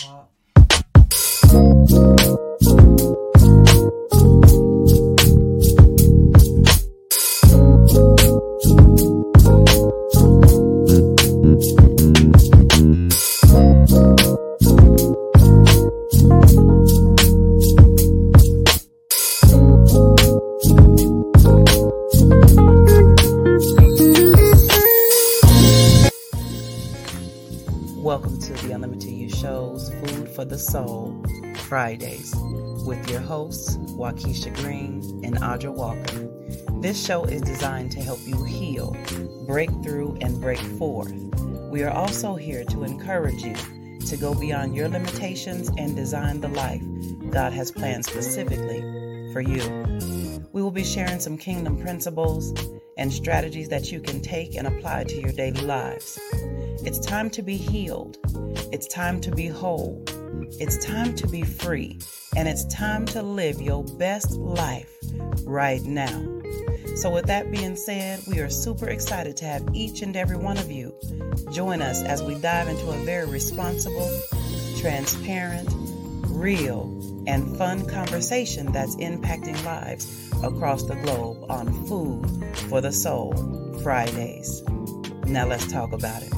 Soul show is designed to help you heal, break through, and break forth. We are also here to encourage you to go beyond your limitations and design the life God has planned specifically for you. We will be sharing some kingdom principles and strategies that you can take and apply to your daily lives. It's time to be healed. It's time to be whole. It's time to be free, and it's time to live your best life right now. So, with that being said, we are super excited to have each and every one of you join us as we dive into a very responsible, transparent, real, and fun conversation that's impacting lives across the globe on Food for the Soul Fridays. Now, let's talk about it.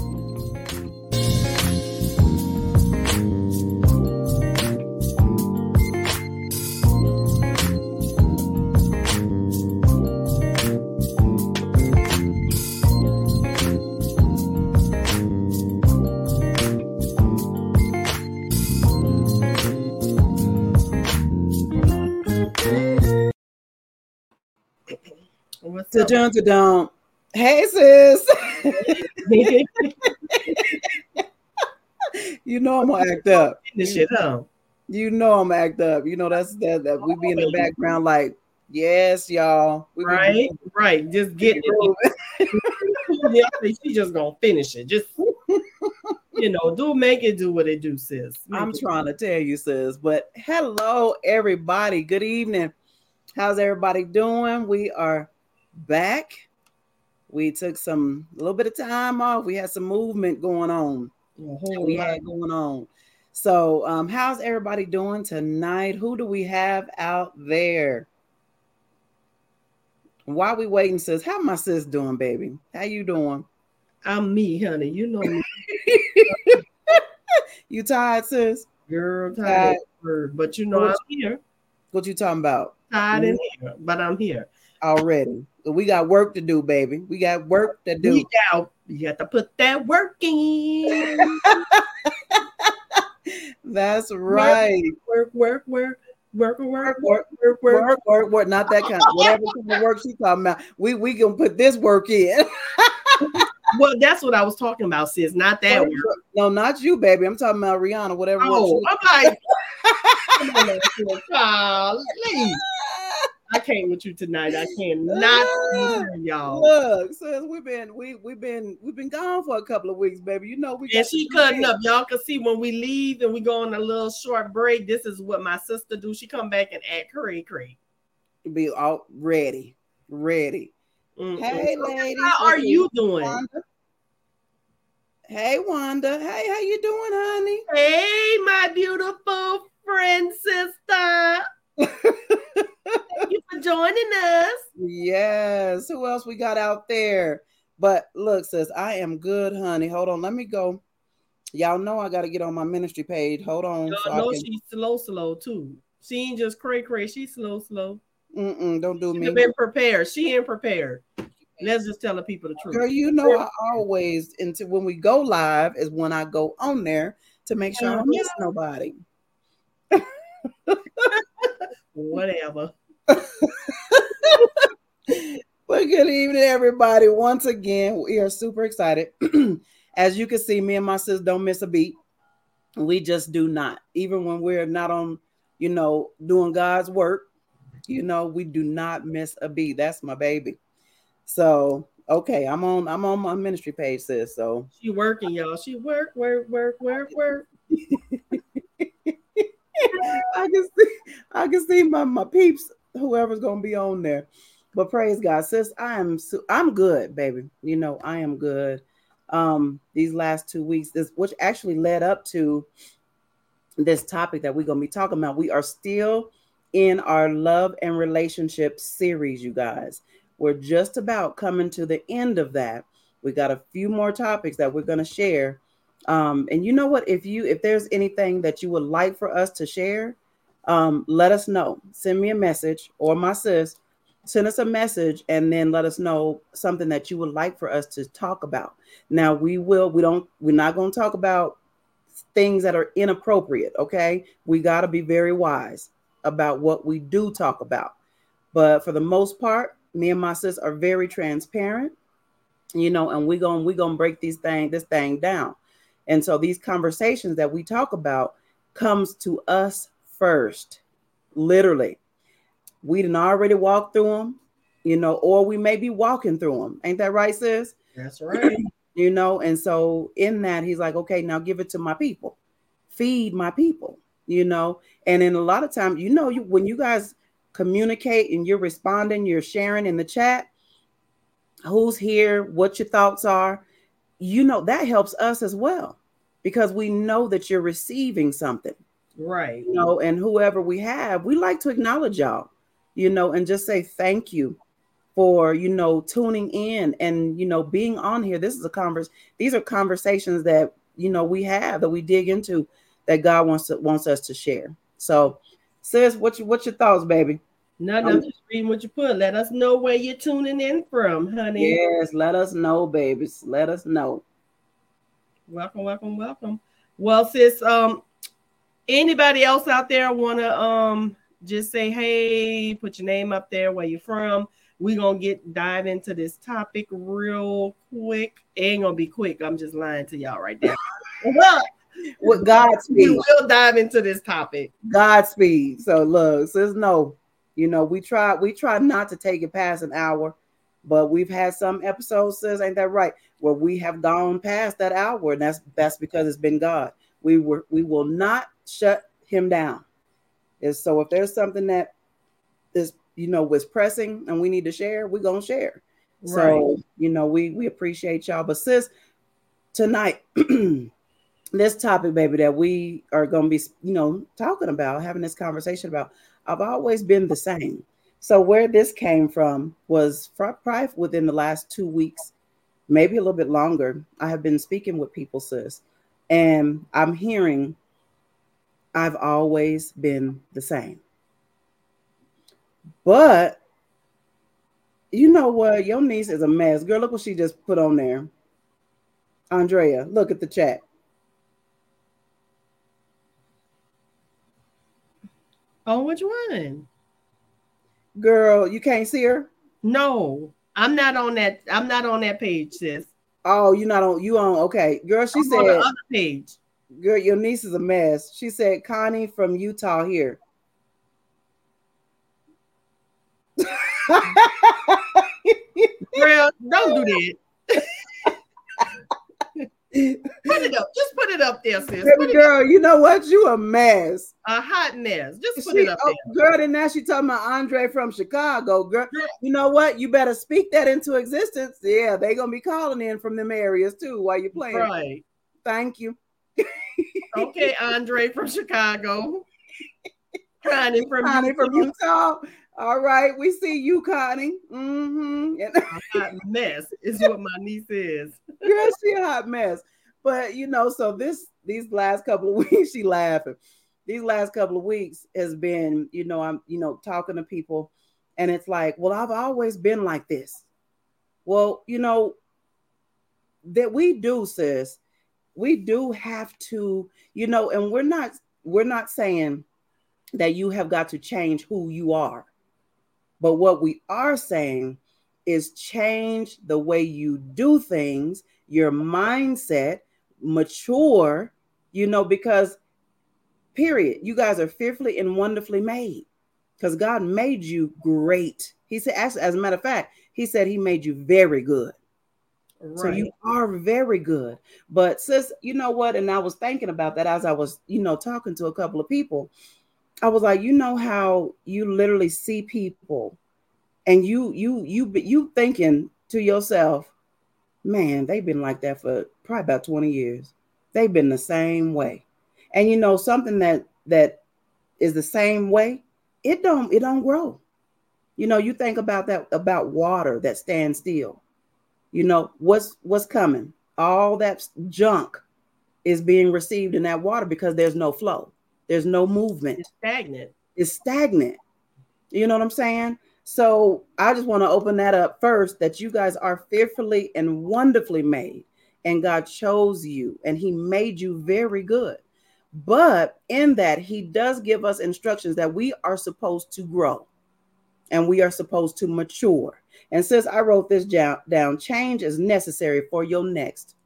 What's up? Da-dun, Hey, sis. you know I'm gonna act up. This shit, huh? You know I'm gonna act up. You know that's that, that we be in the background like, yes, y'all. We right, be, right. Just get it. yeah, she just gonna finish it. Just you know, do make it do what it do, sis. Make I'm trying to tell you, sis. But hello, everybody. Good evening. How's everybody doing? We are back. We took some a little bit of time off. We had some movement going on. we had going on. So, um, how's everybody doing tonight? Who do we have out there? While we waiting, sis, how my sis doing, baby? How you doing? I'm me, honey. You know me. you tired, sis? Girl, tired. tired. But you know what I'm here. What you talking about? Tired in here, but I'm here already. We got work to do, baby. We got work to do. You have to put that work in. That's right. Work, work, work. Work, work, work, work, work, work, work, work, not that kind of whatever kind of work she's talking about. We we gonna put this work in. well, that's what I was talking about, sis. Not that oh, work. No, not you, baby. I'm talking about Rihanna, whatever. Oh, I'm like, oh, I came with you tonight. I cannot uh, y'all. Look, sis, we've been we we've been we've been gone for a couple of weeks, baby. You know we and she cutting up. Y'all can see when we leave and we go on a little short break. This is what my sister do. She come back and act cray cray. Be all ready, ready. Mm-hmm. Hey, ladies, how are you doing? Wanda? Hey, Wanda. Hey, how you doing, honey? Hey, my beautiful friend, sister. Thank you for joining us. Yes. Who else we got out there? But look, sis, I am good, honey. Hold on. Let me go. Y'all know I got to get on my ministry page. Hold on. Y'all so know can... she's slow, slow too. She ain't just cray cray. She's slow, slow. Mm-mm, don't do she me. Been prepared. She ain't prepared. Let's just tell the people the truth. Girl, you know I always until when we go live is when I go on there to make sure I don't miss uh-huh. nobody. Whatever. well, good evening, everybody. Once again, we are super excited. As you can see, me and my sis don't miss a beat. We just do not. Even when we're not on, you know, doing God's work, you know, we do not miss a beat. That's my baby. So okay, I'm on I'm on my ministry page, sis. So she working, y'all. She work, work, work, work, work. I can see, I can see my, my peeps, whoever's gonna be on there. But praise God, sis, I am I'm good, baby. You know, I am good. Um, these last two weeks, this which actually led up to this topic that we're to be talking about. We are still in our love and relationship series, you guys. We're just about coming to the end of that. We got a few more topics that we're to share. Um, and you know what? If you if there's anything that you would like for us to share, um, let us know. Send me a message or my sis, send us a message and then let us know something that you would like for us to talk about. Now we will, we don't, we're not going to talk about things that are inappropriate. Okay. We got to be very wise about what we do talk about. But for the most part, me and my sis are very transparent, you know, and we're going we're gonna break these thing, this thing down. And so these conversations that we talk about comes to us first, literally. We didn't already walk through them, you know, or we may be walking through them. Ain't that right, sis? That's right. you know, and so in that, he's like, okay, now give it to my people, feed my people, you know. And in a lot of times, you know, you when you guys communicate and you're responding, you're sharing in the chat, who's here, what your thoughts are, you know, that helps us as well because we know that you're receiving something. Right. You know, and whoever we have, we like to acknowledge y'all, you know, and just say thank you for, you know, tuning in and, you know, being on here. This is a converse. These are conversations that, you know, we have that we dig into that God wants to, wants us to share. So, sis, what you, what's your thoughts, baby? No, no, I'm just reading what you put. Let us know where you're tuning in from, honey. Yes, let us know, babies. Let us know. Welcome, welcome, welcome. Well, sis, um, anybody else out there want to um just say hey, put your name up there, where you're from. We're gonna get dive into this topic real quick. It ain't gonna be quick. I'm just lying to y'all right now. With Godspeed. We will dive into this topic. Godspeed. So look, says no. You know, we try we try not to take it past an hour, but we've had some episodes, says, ain't that right? Where we have gone past that hour, and that's that's because it's been God. We were we will not shut him down. And so if there's something that is you know was pressing and we need to share, we're gonna share. Right. So you know, we we appreciate y'all. But sis, tonight, this topic, baby, that we are gonna be, you know, talking about, having this conversation about I've always been the same. So where this came from was probably within the last two weeks, maybe a little bit longer. I have been speaking with people, sis, and I'm hearing I've always been the same. But you know what? Your niece is a mess. Girl, look what she just put on there. Andrea, look at the chat. Oh, which one? Girl, you can't see her? No, I'm not on that. I'm not on that page, sis. Oh, you're not on you on okay. Girl, she I'm said on the other page. Girl, your niece is a mess. She said Connie from Utah here. Girl, don't do that. put it up. Just put it up there, sis. Baby girl, you know what? You a mess. A hot mess. Just put she, it up oh, there. Girl, and now she talking about Andre from Chicago. Girl, girl, you know what? You better speak that into existence. Yeah, they gonna be calling in from them areas too while you're playing. Right. Thank you. Okay, Andre from Chicago. Connie from Connie Utah. from Utah. All right, we see you, Connie. Mm-hmm. a hot mess is what my niece is. Girl, she a hot mess. But you know, so this these last couple of weeks, she laughing. These last couple of weeks has been, you know, I'm, you know, talking to people, and it's like, well, I've always been like this. Well, you know, that we do, sis. We do have to, you know, and we're not, we're not saying that you have got to change who you are. But what we are saying is change the way you do things, your mindset, mature, you know, because period, you guys are fearfully and wonderfully made because God made you great. He said, as, as a matter of fact, he said he made you very good. Right. So you are very good. But sis, you know what? And I was thinking about that as I was, you know, talking to a couple of people. I was like, you know how you literally see people and you you you you thinking to yourself, man, they've been like that for probably about 20 years. They've been the same way. And you know, something that that is the same way, it don't it don't grow. You know, you think about that about water that stands still. You know, what's what's coming? All that junk is being received in that water because there's no flow. There's no movement. It's stagnant. It's stagnant. You know what I'm saying? So I just want to open that up first that you guys are fearfully and wonderfully made, and God chose you and He made you very good. But in that, He does give us instructions that we are supposed to grow and we are supposed to mature. And since I wrote this down, change is necessary for your next.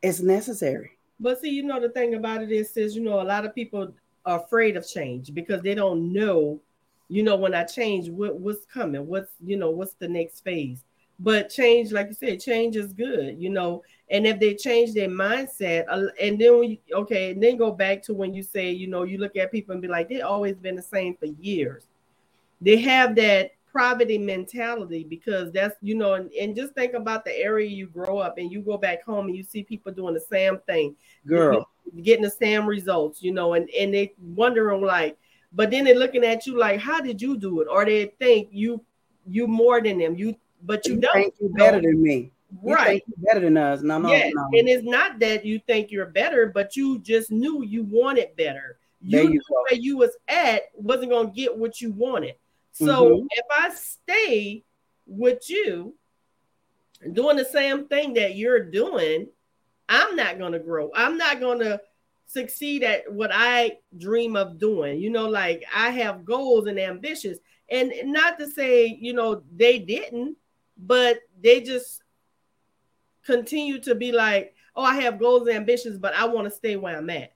It's necessary. But see, you know, the thing about it is, is you know, a lot of people are afraid of change because they don't know, you know, when I change, what, what's coming, what's, you know, what's the next phase. But change, like you said, change is good, you know. And if they change their mindset, and then you, okay, and then go back to when you say, you know, you look at people and be like, they've always been the same for years. They have that poverty mentality because that's you know and, and just think about the area you grow up and you go back home and you see people doing the same thing. Girl. getting the same results you know and and they wondering like but then they're looking at you like how did you do it? Or they think you you more than them. You but you, you don't. think you better than me. Right. better than us. No no, yes. no. And it's not that you think you're better but you just knew you wanted better. You, you knew go. where you was at wasn't going to get what you wanted so mm-hmm. if I stay with you doing the same thing that you're doing, I'm not going to grow. I'm not going to succeed at what I dream of doing. You know, like I have goals and ambitions. And not to say, you know, they didn't, but they just continue to be like, oh, I have goals and ambitions, but I want to stay where I'm at.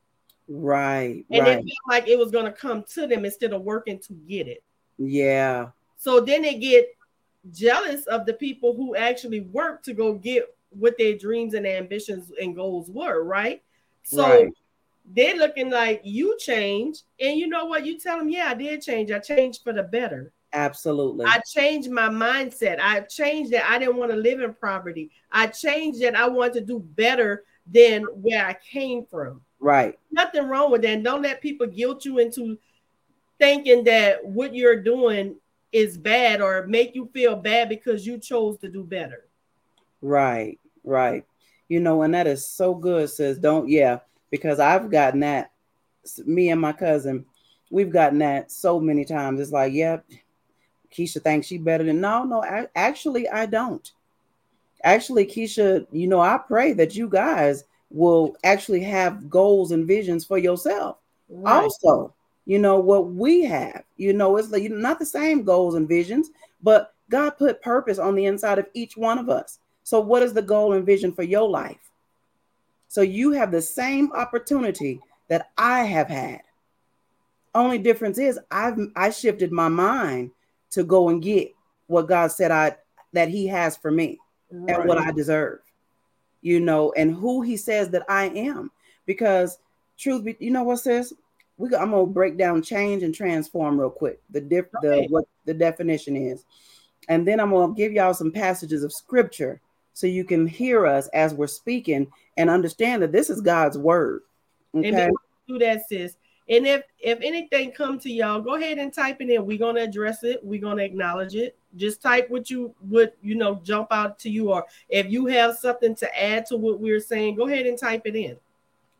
Right. And right. it felt like it was going to come to them instead of working to get it. Yeah. So then they get jealous of the people who actually work to go get what their dreams and ambitions and goals were, right? So right. they're looking like you changed, and you know what? You tell them, yeah, I did change. I changed for the better. Absolutely. I changed my mindset. I changed that I didn't want to live in poverty. I changed that I want to do better than where I came from. Right. Nothing wrong with that. Don't let people guilt you into thinking that what you're doing is bad or make you feel bad because you chose to do better. Right, right. You know, and that is so good, says don't, yeah, because I've gotten that. Me and my cousin, we've gotten that so many times. It's like, yep, yeah, Keisha thinks she better than no, no, I, actually, I don't. Actually, Keisha, you know, I pray that you guys will actually have goals and visions for yourself. Right. Also, you know what we have. You know it's like not the same goals and visions but god put purpose on the inside of each one of us. So what is the goal and vision for your life? So you have the same opportunity that i have had. Only difference is i've i shifted my mind to go and get what god said i that he has for me right. and what i deserve you know and who he says that i am. Because truth be you know what says we I'm gonna break down change and transform real quick. The diff okay. the what the definition is, and then I'm gonna give y'all some passages of scripture so you can hear us as we're speaking and understand that this is God's word. Okay. do that, sis. And if if anything come to y'all, go ahead and type it in. We're gonna address it. We're gonna acknowledge it. Just type what you would you know jump out to you, or if you have something to add to what we're saying, go ahead and type it in.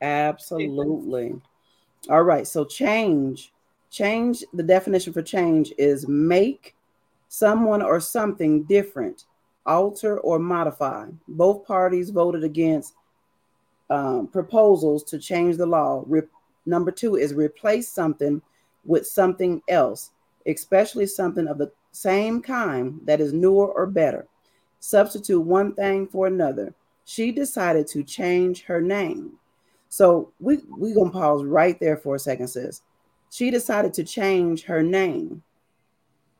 Absolutely. All right. So change, change, the definition for change is make someone or something different, alter or modify. Both parties voted against um, proposals to change the law. Re- number two is replace something with something else, especially something of the same kind that is newer or better. Substitute one thing for another. She decided to change her name. So we we gonna pause right there for a second, sis. She decided to change her name.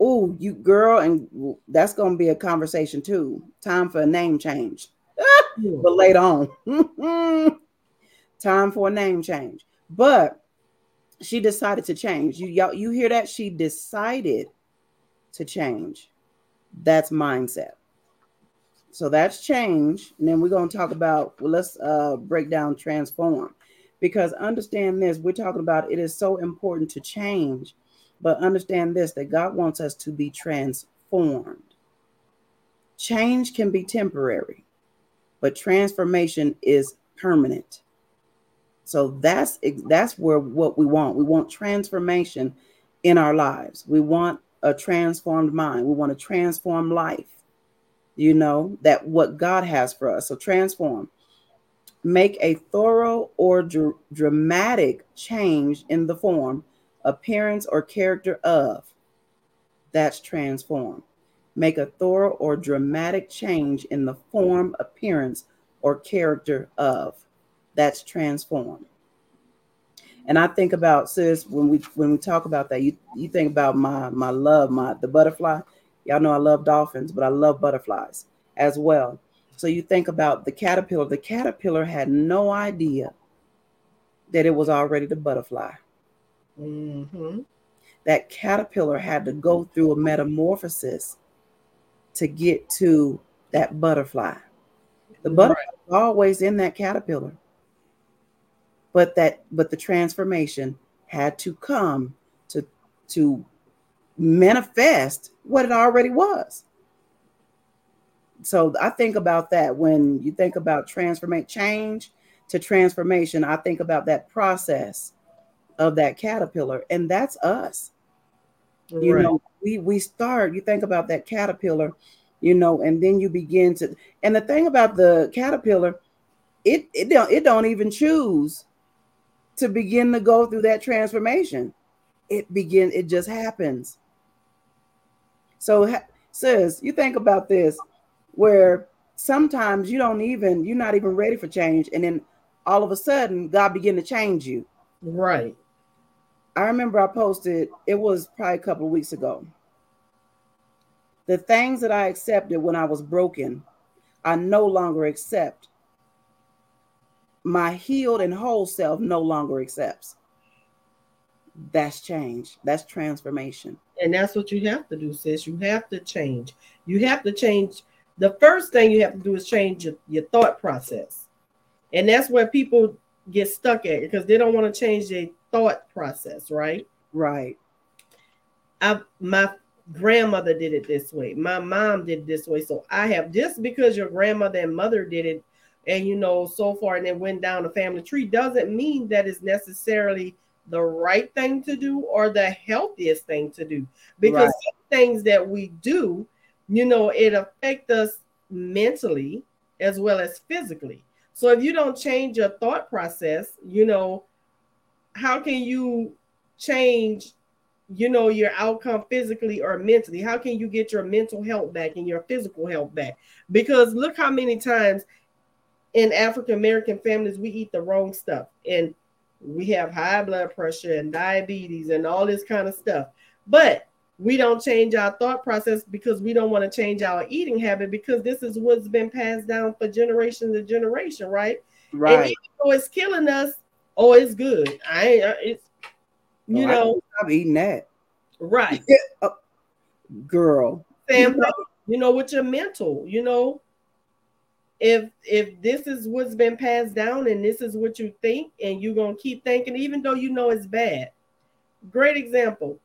Oh, you girl, and that's gonna be a conversation too. Time for a name change. but later on, time for a name change. But she decided to change. You y'all, you hear that? She decided to change. That's mindset. So that's change. And then we're going to talk about, well, let's uh, break down transform. Because understand this, we're talking about it is so important to change, but understand this that God wants us to be transformed. Change can be temporary, but transformation is permanent. So that's that's where what we want. We want transformation in our lives. We want a transformed mind. We want a transformed life. You know, that what God has for us. So transform. Make a thorough or dr- dramatic change in the form, appearance, or character of. That's transform. Make a thorough or dramatic change in the form, appearance, or character of. That's transform. And I think about sis when we when we talk about that, you you think about my my love, my the butterfly. Y'all know I love dolphins, but I love butterflies as well. So you think about the caterpillar. The caterpillar had no idea that it was already the butterfly. Mm-hmm. That caterpillar had to go through a metamorphosis to get to that butterfly. The butterfly right. always in that caterpillar but that but the transformation had to come to to manifest what it already was so i think about that when you think about transformation change to transformation i think about that process of that caterpillar and that's us right. you know we we start you think about that caterpillar you know and then you begin to and the thing about the caterpillar it it don't it don't even choose to begin to go through that transformation. It begin it just happens. So sis, you think about this where sometimes you don't even you're not even ready for change and then all of a sudden God begin to change you. Right. I remember I posted it was probably a couple of weeks ago. The things that I accepted when I was broken, I no longer accept my healed and whole self no longer accepts. That's change. That's transformation. And that's what you have to do, sis. You have to change. You have to change. The first thing you have to do is change your, your thought process. And that's where people get stuck at because they don't want to change their thought process, right? Right. I my grandmother did it this way. My mom did it this way. So I have just because your grandmother and mother did it and you know so far and it went down the family tree doesn't mean that it's necessarily the right thing to do or the healthiest thing to do. Because right. things that we do you know it affect us mentally as well as physically. So if you don't change your thought process you know how can you change you know your outcome physically or mentally? How can you get your mental health back and your physical health back? Because look how many times in African American families, we eat the wrong stuff. And we have high blood pressure and diabetes and all this kind of stuff. But we don't change our thought process because we don't want to change our eating habit because this is what's been passed down for generation to generation, right? Right. And even though it's killing us, oh, it's good. I uh, it's, you oh, know, I'm eating that. Right. oh, girl. Sam, you know, with your mental, you know, if if this is what's been passed down and this is what you think and you're going to keep thinking even though you know it's bad. Great example.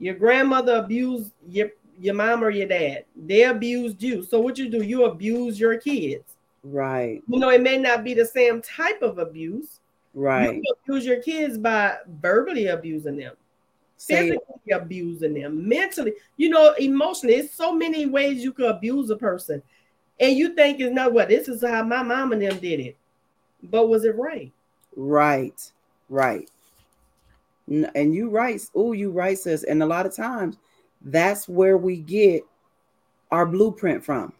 Your grandmother abused your your mom or your dad. They abused you. So what you do? You abuse your kids. Right. You know it may not be the same type of abuse. Right. You abuse your kids by verbally abusing them physically abusing them mentally. You know emotionally it's so many ways you could abuse a person and you think it's not what this is how my mom and them did it. But was it right? Right, right. And you right, oh, you right, sis. And a lot of times that's where we get our blueprint from.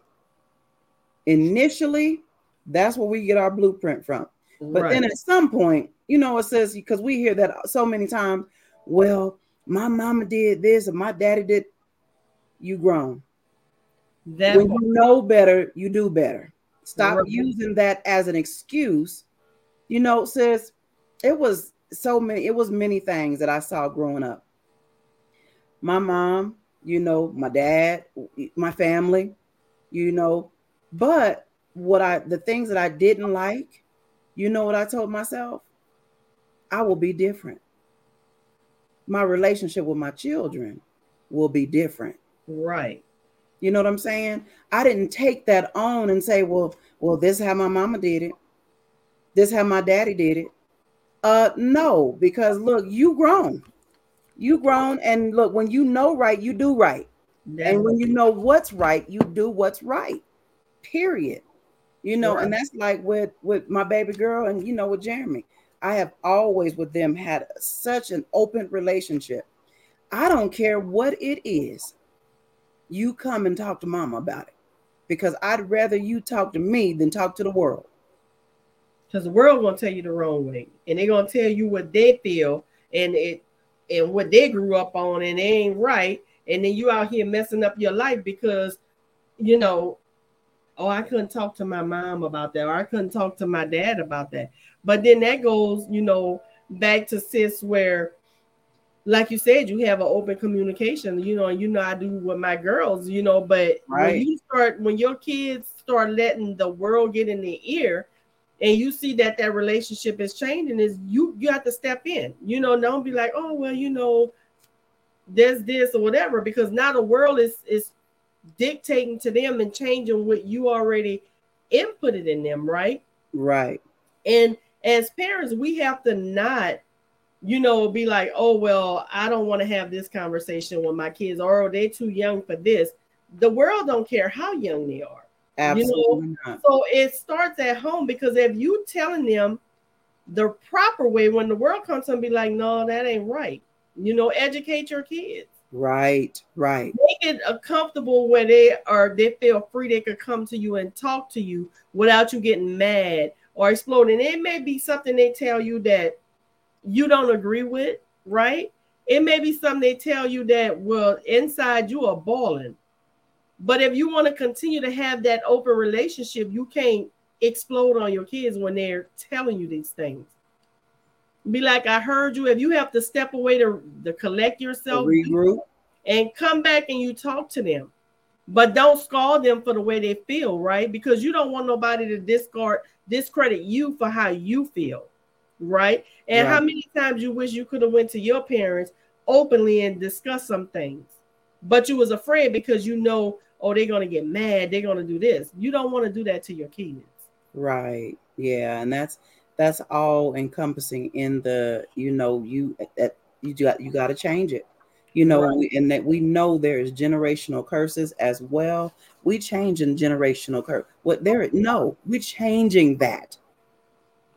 Initially, that's where we get our blueprint from. But right. then at some point, you know, it says because we hear that so many times, well, my mama did this and my daddy did. You grown. That when you know better, you do better. Stop right. using that as an excuse. You know, sis, it was so many, it was many things that I saw growing up. My mom, you know, my dad, my family, you know, But what I the things that I didn't like, you know what I told myself? I will be different. My relationship with my children will be different. Right. You know what I'm saying? I didn't take that on and say, well, well, this is how my mama did it. This is how my daddy did it. Uh no, because look, you grown. You grown and look, when you know right, you do right. And when you know what's right, you do what's right. Period. You know, right. and that's like with with my baby girl and you know with Jeremy. I have always with them had such an open relationship. I don't care what it is. You come and talk to mama about it because I'd rather you talk to me than talk to the world. Because the world gonna tell you the wrong way, and they're gonna tell you what they feel and it and what they grew up on, and they ain't right. And then you out here messing up your life because you know, oh, I couldn't talk to my mom about that, or I couldn't talk to my dad about that. But then that goes, you know, back to sis where like you said, you have an open communication, you know, and you know, I do with my girls, you know, but right. when you start, when your kids start letting the world get in their ear, and you see that that relationship is changing, is you you have to step in, you know, don't be like, oh well, you know, there's this or whatever, because now the world is is dictating to them and changing what you already inputted in them, right? Right. And as parents, we have to not you know, be like, oh, well, I don't want to have this conversation with my kids, or oh, they're too young for this. The world don't care how young they are. Absolutely. You know? So it starts at home because if you telling them the proper way, when the world comes and be like, no, that ain't right. You know, educate your kids. Right, right. Make it a comfortable where they are, they feel free, they could come to you and talk to you without you getting mad or exploding. It may be something they tell you that you don't agree with, right? It may be something they tell you that well inside you are balling. But if you want to continue to have that open relationship, you can't explode on your kids when they're telling you these things. Be like, I heard you. If you have to step away to, to collect yourself, regroup, and come back and you talk to them, but don't scold them for the way they feel, right? Because you don't want nobody to discard discredit you for how you feel right? And right. how many times you wish you could have went to your parents openly and discussed some things, but you was afraid because you know, oh, they're gonna get mad, they're gonna do this. You don't want to do that to your kids. Right. Yeah, and that's that's all encompassing in the you know you that you got you got to change it you know right. and that we know there is generational curses as well we changing generational curse what there no we changing that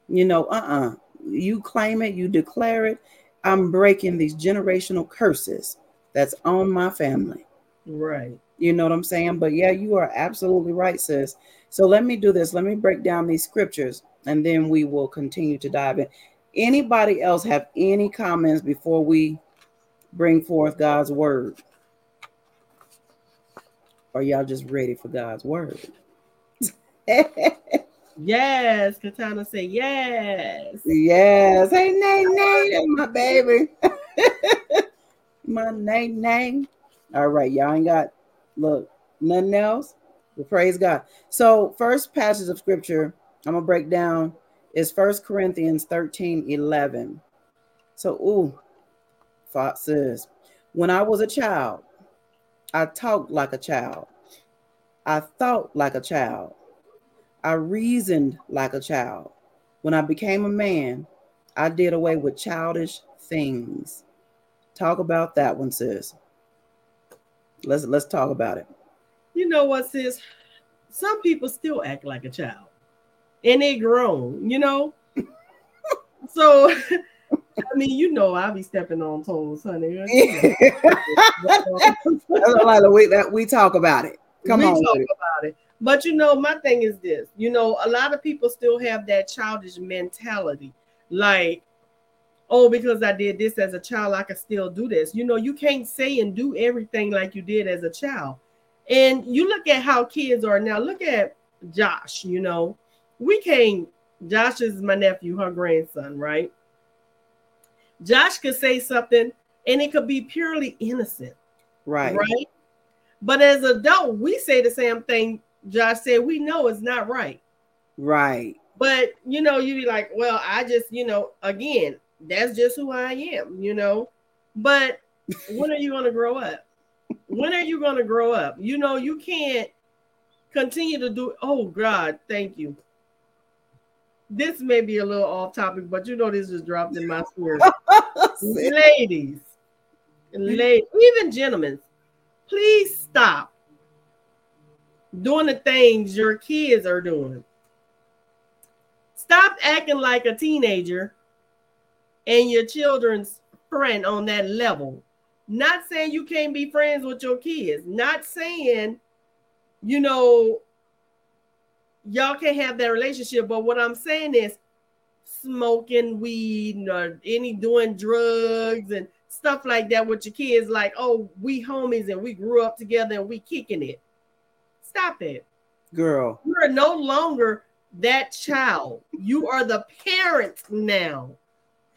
you know uh-uh you claim it, you declare it. I'm breaking these generational curses that's on my family. Right. You know what I'm saying? But yeah, you are absolutely right, sis. So let me do this. Let me break down these scriptures and then we will continue to dive in. Anybody else have any comments before we bring forth God's word? Are y'all just ready for God's word? Yes, Katana say yes. Yes. Hey, Nay, that's my baby. my Nay, Nay. All right, y'all ain't got, look, nothing else. Well, praise God. So, first passage of scripture I'm to break down is First Corinthians 13 11. So, ooh, Fox says, when I was a child, I talked like a child, I thought like a child. I reasoned like a child. When I became a man, I did away with childish things. Talk about that one, sis. Let's let's talk about it. You know what, sis? Some people still act like a child, and they grown. You know, so I mean, you know, I'll be stepping on toes, honey. Lot we that we talk about it. Come we on, talk about it. But you know, my thing is this you know, a lot of people still have that childish mentality. Like, oh, because I did this as a child, I can still do this. You know, you can't say and do everything like you did as a child. And you look at how kids are now. Look at Josh, you know, we can't, Josh is my nephew, her grandson, right? Josh could say something and it could be purely innocent. Right. Right. But as adult, we say the same thing Josh said, we know it's not right. Right. But you know, you be like, well, I just, you know, again, that's just who I am, you know. But when are you gonna grow up? When are you gonna grow up? You know, you can't continue to do oh God, thank you. This may be a little off topic, but you know this just dropped in my spirit. ladies, ladies, even gentlemen, please stop doing the things your kids are doing. Stop acting like a teenager and your children's friend on that level. Not saying you can't be friends with your kids, not saying, you know, y'all can't have that relationship. But what I'm saying is smoking weed or uh, any doing drugs and stuff like that with your kids, like, oh, we homies and we grew up together and we kicking it. Stop it. Girl. You are no longer that child. You are the parent now.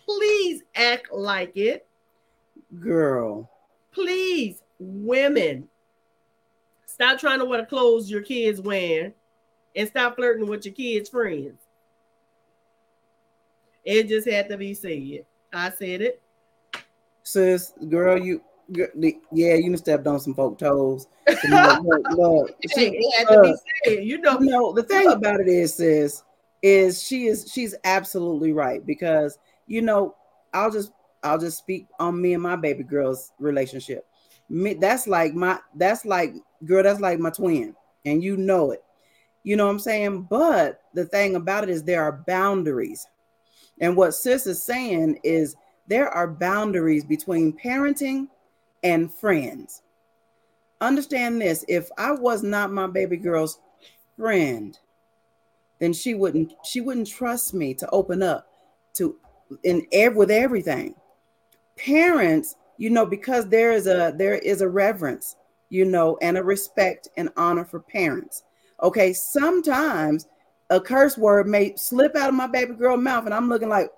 Please act like it. Girl. Please, women, stop trying to wear the clothes your kids wear and stop flirting with your kids' friends. It just had to be said. I said it. Sis, girl, you yeah, you stepped on some folk toes. look, look, she, uh, you know, you know, the thing about it is, sis, is she is she's absolutely right because you know, I'll just I'll just speak on me and my baby girl's relationship. Me, that's like my that's like girl, that's like my twin, and you know it. You know what I'm saying? But the thing about it is there are boundaries. And what sis is saying is there are boundaries between parenting and friends. Understand this if I was not my baby girl's friend, then she wouldn't she wouldn't trust me to open up to in ev- with everything. Parents, you know, because there is a there is a reverence, you know, and a respect and honor for parents. Okay, sometimes a curse word may slip out of my baby girl mouth, and I'm looking like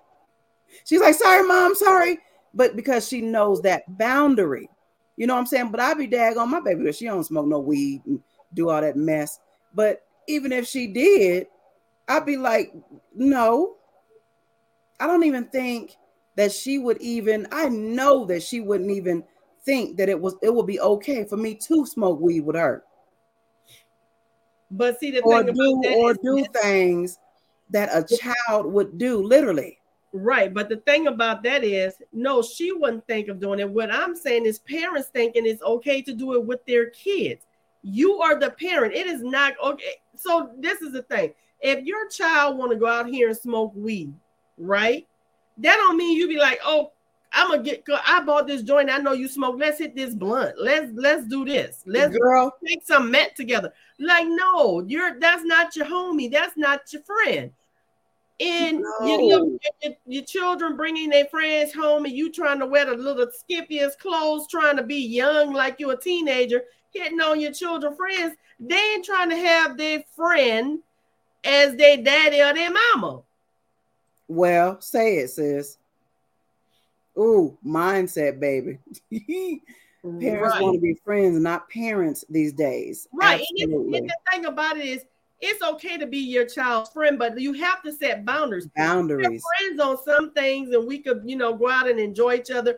she's like, sorry, mom, sorry. But because she knows that boundary, you know what I'm saying? But I'd be dag on my baby girl. She don't smoke no weed and do all that mess. But even if she did, I'd be like, no. I don't even think that she would even, I know that she wouldn't even think that it was it would be okay for me to smoke weed with her. But see the or thing do or do things that a child would do, literally. Right, but the thing about that is, no, she wouldn't think of doing it. What I'm saying is, parents thinking it's okay to do it with their kids. You are the parent. It is not okay. So this is the thing: if your child want to go out here and smoke weed, right? That don't mean you be like, oh, I'm gonna get. I bought this joint. I know you smoke. Let's hit this blunt. Let's let's do this. Let's girl take some met together. Like, no, you're that's not your homie. That's not your friend. And no. you know, your, your, children bringing their friends home, and you trying to wear the little skippiest clothes, trying to be young like you're a teenager, hitting on your children friends. They ain't trying to have their friend as their daddy or their mama. Well, say it, sis. Ooh, mindset, baby. parents right. want to be friends, not parents these days. Right. And, and, the thing about it is, it's okay to be your child's friend, but you have to set boundaries. Boundaries. We're friends on some things, and we could, you know, go out and enjoy each other.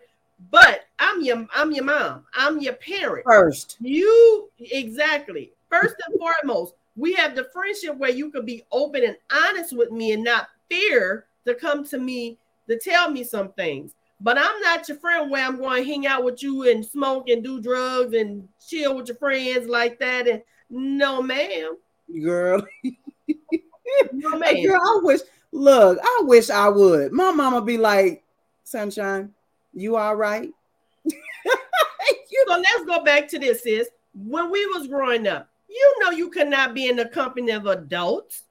But I'm your, I'm your mom. I'm your parent. First, you exactly. First and foremost, we have the friendship where you could be open and honest with me and not fear to come to me to tell me some things. But I'm not your friend where I'm going to hang out with you and smoke and do drugs and chill with your friends like that. And no, ma'am. Girl. no. Girl, I wish, look, I wish I would. My mama be like, Sunshine, you all right? You so let's go back to this, sis. When we was growing up, you know you could not be in the company of adults.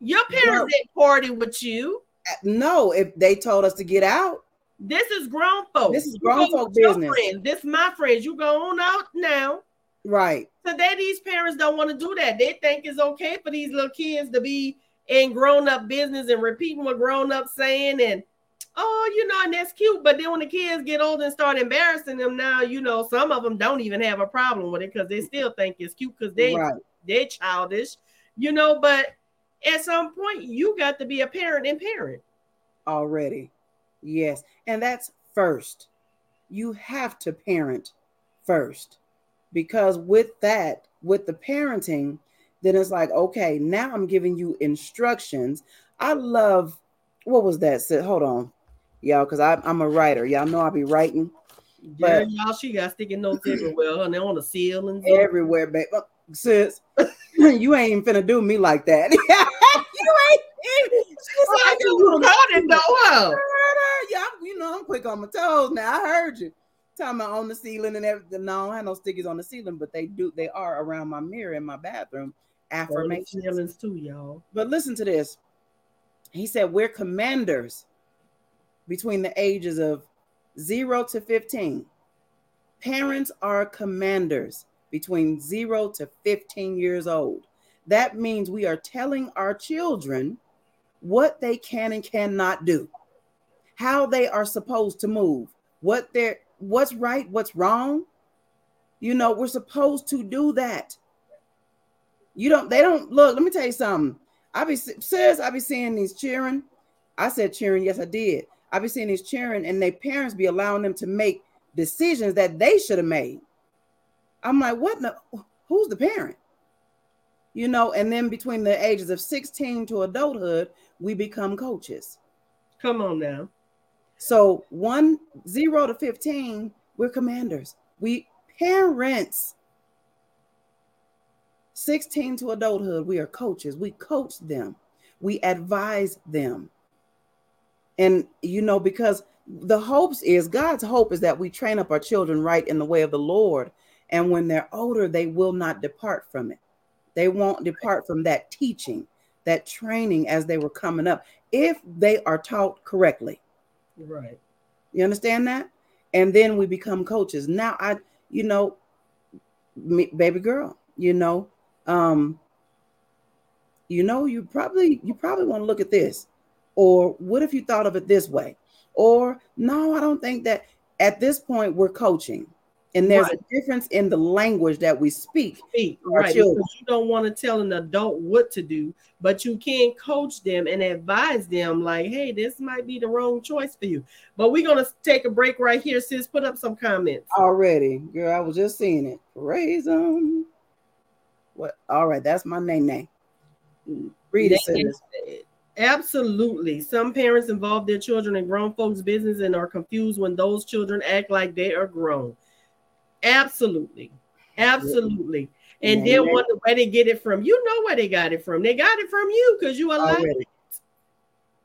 Your parents didn't party with you. Uh, no, if they told us to get out, this is grown folks. This is grown folk business. Friends. This is my friends. You go on out now. Right. Today, these parents don't want to do that. They think it's okay for these little kids to be in grown up business and repeating what grown up saying. And oh, you know, and that's cute. But then when the kids get old and start embarrassing them, now you know some of them don't even have a problem with it because they still think it's cute because they right. they're childish, you know. But at some point, you got to be a parent and parent already. Yes, and that's first. You have to parent first because with that, with the parenting, then it's like, okay, now I'm giving you instructions. I love what was that? Said, hold on, y'all, because I'm a writer. Y'all know I'll be writing. But yeah, y'all, she got sticking notes everywhere, and they're on the ceiling everywhere, babe. Uh, sis, you ain't even finna do me like that. you ain't. She's like, you recording though, huh? Yeah, you know I'm quick on my toes now. I heard you talking about on the ceiling and everything. No, I don't have no stickers on the ceiling, but they do. They are around my mirror in my bathroom. Affirmations ceilings too, y'all. But listen to this. He said we're commanders between the ages of zero to fifteen. Parents are commanders between zero to 15 years old. That means we are telling our children what they can and cannot do, how they are supposed to move, what they're what's right, what's wrong. You know, we're supposed to do that. You don't, they don't look. Let me tell you something. I be says I be seeing these cheering. I said cheering, yes, I did. I be seeing these cheering, and their parents be allowing them to make decisions that they should have made. I'm like, what? The, who's the parent? You know, and then between the ages of 16 to adulthood, we become coaches. Come on now. So one zero to 15, we're commanders. We parents. 16 to adulthood, we are coaches. We coach them, we advise them. And you know, because the hopes is God's hope is that we train up our children right in the way of the Lord and when they're older, they will not depart from it. They won't depart from that teaching, that training as they were coming up, if they are taught correctly. Right. You understand that? And then we become coaches. Now, I, you know, me, baby girl, you know, um, you know, you probably you probably want to look at this, or what if you thought of it this way, or no, I don't think that. At this point, we're coaching and there's right. a difference in the language that we speak. speak right. Because you don't want to tell an adult what to do, but you can coach them and advise them, like, hey, this might be the wrong choice for you. But we're gonna take a break right here, sis. Put up some comments. Already, girl. I was just seeing it. Praise them. What all right, that's my name name. Read it. Absolutely. Some parents involve their children in grown folks' business and are confused when those children act like they are grown. Absolutely. Absolutely. And yeah. then wonder where they get it from. You know where they got it from. They got it from you because you allowed it.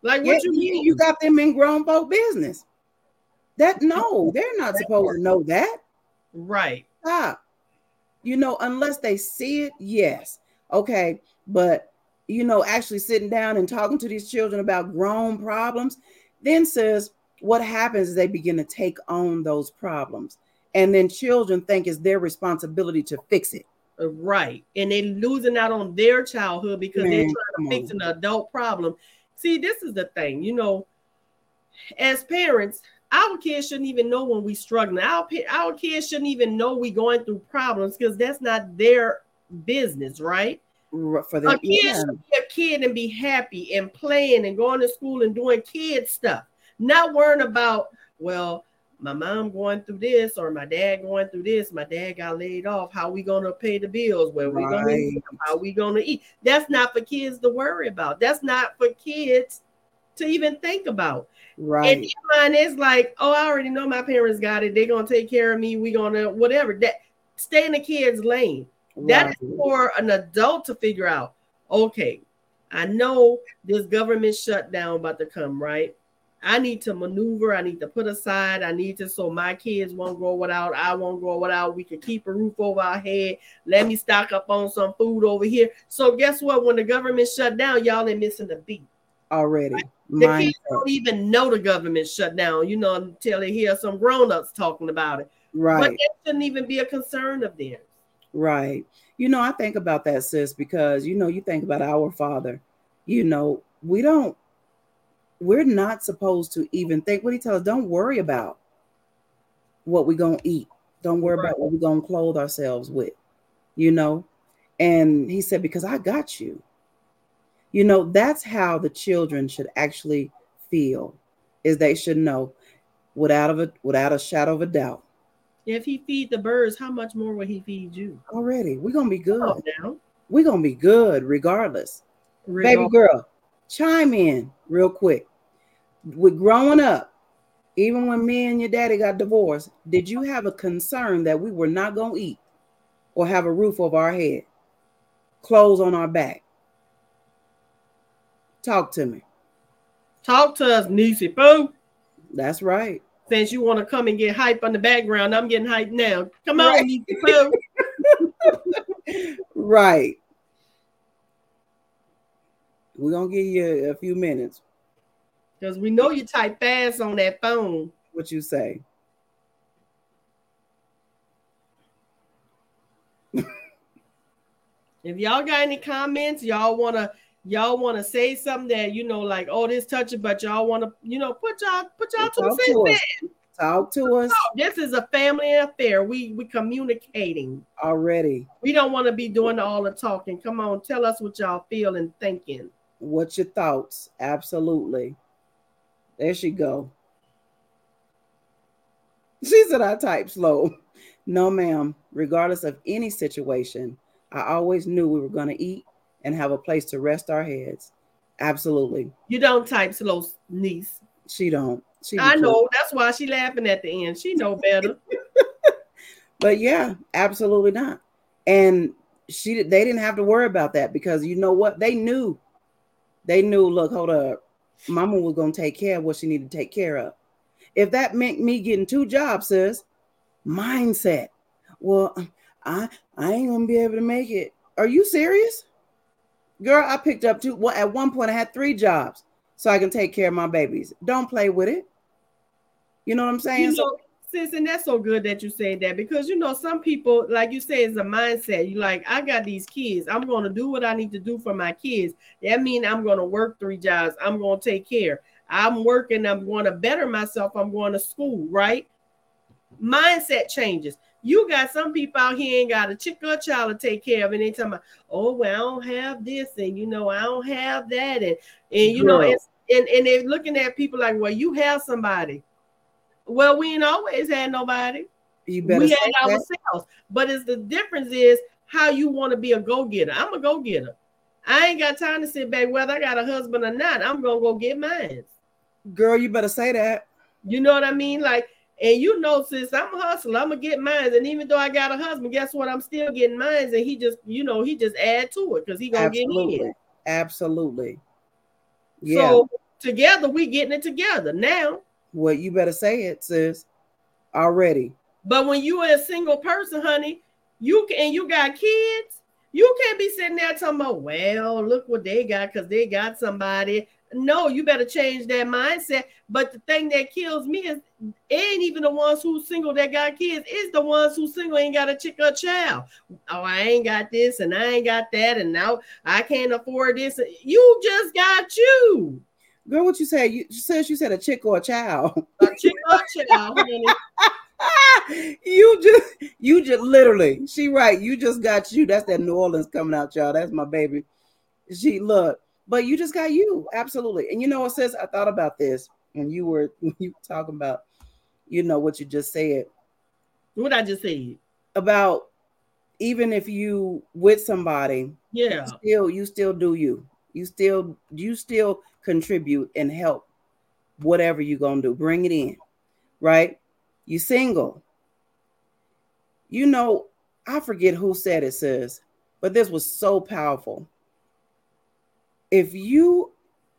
Like what yeah, you mean? You got them in grown folk business. That no, they're not supposed to know that. Right. Stop. You know, unless they see it, yes. Okay. But you know, actually sitting down and talking to these children about grown problems, then says what happens is they begin to take on those problems and then children think it's their responsibility to fix it. Right. And they're losing out on their childhood because Man, they're trying to fix an adult problem. See, this is the thing, you know, as parents, our kids shouldn't even know when we're struggling. Our, our kids shouldn't even know we're going through problems because that's not their business, right? For them, a kid yeah. should be a kid and be happy and playing and going to school and doing kid stuff, not worrying about, well, my mom going through this or my dad going through this my dad got laid off. How we gonna pay the bills? Where we right. gonna eat? How we gonna eat? That's not for kids to worry about. That's not for kids to even think about. Right. and mine is like oh i already know my parents got it. They're gonna take care of me. We gonna whatever. That stay in the kids lane. Right. that is for an adult to figure out okay i know this government shutdown about to come right I need to maneuver. I need to put aside. I need to so my kids won't grow without. I won't grow without. We can keep a roof over our head. Let me stock up on some food over here. So guess what? When the government shut down, y'all ain't missing the beat already. The kids don't even know the government shut down. You know, until they hear some grown-ups talking about it. Right. But that shouldn't even be a concern of theirs. Right. You know, I think about that, sis, because you know, you think about our father. You know, we don't we're not supposed to even think what he tells us, don't worry about what we're gonna eat. Don't worry Right. about what we're gonna clothe ourselves with, you know. And he said, because I got you. You know, that's how the children should actually feel, is they should know without of a without a shadow of a doubt. If he feed the birds, how much more will he feed you? Already, we're gonna be good. Now. We're gonna be good regardless. Baby girl, chime in real quick. With growing up, even when me and your daddy got divorced, did you have a concern that we were not gonna eat or have a roof over our head, clothes on our back? Talk to me. Talk to us, Niecy Boo. That's right. Since you want to come and get hype on the background, I'm getting hype now. Come Right. on, Niecy Boo. Right. We're gonna give you a few minutes. Because we know you type fast on that phone. What you say? If y'all got any comments, y'all wanna y'all wanna say something that you know, like oh this touching, but y'all wanna you know put y'all put y'all two Talk cents to in. us. Talk to us This is a family affair. We we communicating. already. We don't want to be doing all the talking. Come on, tell us what y'all feel and thinking. What's your thoughts? Absolutely. There she go. She said I type slow. No, ma'am. Regardless of any situation, I always knew we were going to eat and have a place to rest our heads. Absolutely. You don't type slow, niece. She don't. She I know. That's why she laughing at the end. She know better. But yeah, absolutely not. And she they didn't have to worry about that because you know what? They knew. They knew, look, hold up. Mama was gonna take care of what she needed to take care of. If that meant me getting two jobs, sis, mindset. Well, I I ain't gonna be able to make it. Are you serious? Girl, I picked up two. Well, at one point I had three jobs so I can take care of my babies. Don't play with it. You know what I'm saying? You So- know, sis, and that's so good that you say that because you know some people, like you say, it's a mindset. You like, I got these kids. I'm going to do what I need to do for my kids. That means I'm going to work three jobs. I'm going to take care. I'm working. I'm going to better myself. I'm going to school. Right? Mindset changes. You got some people out here ain't got a chick or a child to take care of, and they talking about, oh well, I don't have this, and you know, I don't have that, and and you know, Girl. it's, and and they're looking at people like, well, you have somebody. Well, we ain't always had nobody. you better We had that. ourselves. But it's the difference is how you want to be a go-getter. I'm a go-getter. I ain't got time to sit back whether I got a husband or not. I'm gonna go get mine. Girl, you better say that. You know what I mean? Like, and you know, since I'm a hustler, I'm gonna get mine. And even though I got a husband, guess what? I'm still getting mine. And he just, you know, he just add to it because he gonna get Absolutely. in. Absolutely. Yeah. So together we getting it together now. Well, you better say it, sis. Already. But when you are a single person, honey, you can and you got kids, you can't be sitting there talking about, well, look what they got because they got somebody. No, you better change that mindset. But the thing that kills me is ain't even the ones who single that got kids, it's the ones who single ain't got a chick or child. Oh, I ain't got this and I ain't got that, and now I can't afford this. You just got you. Girl, what you say? You says you said a chick or a child. A chick or a child, you just you just literally she right you just got you that's that new orleans coming out y'all that's my baby she look but you just got you absolutely and you know what says i thought about this when you were when you were talking about you know what you just said What I just said. about even if you with somebody Yeah. still you still do you you still you still contribute and help whatever you're gonna do. Bring it in right? You single. You know i forget who said it says but this was so powerful. If you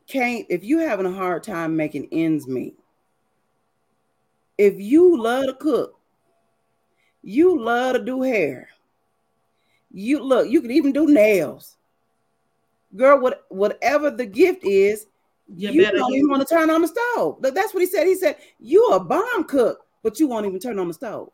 can't if you having a hard time making ends meet if you love to cook you love to do hair you look you can even do nails. Girl what whatever the gift is You, you, better even want to turn on the stove that's what he said he said you're a bomb cook but you won't even turn on the stove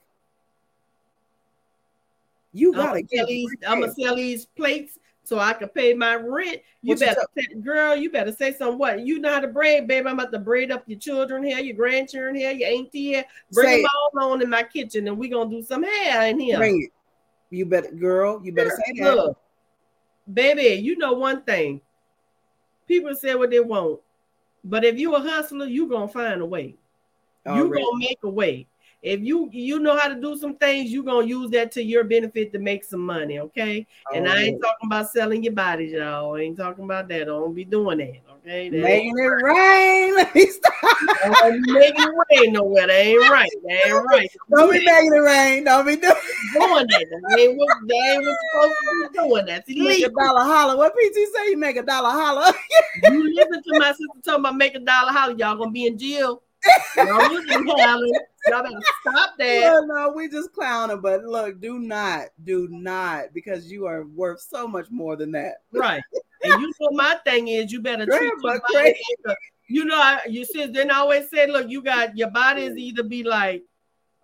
you gotta gonna get these. I'm gonna sell these plates so I can pay my rent. You What you better, say, girl, you better say something. What you know how to braid, baby? I'm about to braid up your children here, your grandchildren here, your auntie here. Bring Say them all on in my kitchen, and we gonna do some hair in here. Bring it. You better, girl. You better say that. Look, baby, you know one thing. People say what they want, but if you a hustler, you gonna find a way. You Already. gonna make a way. If you you know how to do some things, you gonna use that to your benefit to make some money, okay? And I ain't talking about selling your bodies, y'all. I ain't talking about that. I Don't be doing that, Making it rain. Let me stop. don't be making it rain nowhere. That ain't right. That ain't right. Don't be making it rain. Don't be doing doing that. That ain't what that ain't what supposed to be doing. That's you make a dollar holler. What PT say? You make a dollar holler. You listen to my sister talking about make a dollar holler, y'all gonna be in jail. Y'all listen, Helen. Y'all better stop that. Well, no, we just clowning. But look, do not, do not, because you are worth so much more than that. Right. And you know my thing is you better treat your body crazy. like a- you know I, you sis then I always said, look you got your body is either be like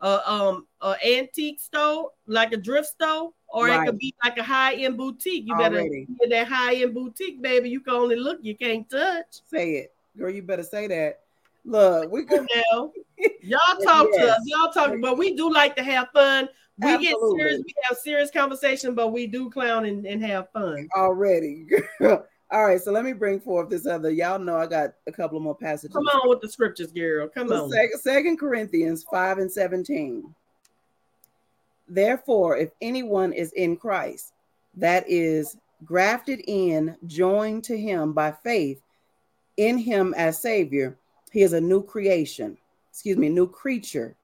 a um a antique store like a thrift store or it could be like a high end boutique you better get that high end boutique baby you can only look you can't touch Say it, girl. You better say that. Look, we could. now. y'all talk to us y'all talk but we do like to have fun we get serious we have serious conversation but we do clown and, and have fun already. All right, so let me bring forth this other. Y'all know I got a couple of more passages. come on with the scriptures girl come So on sec- Second Corinthians 5 and 17. Therefore, if anyone is in Christ, that is grafted in, joined to him by faith in him as Savior, he is a new creation, excuse me, new creature,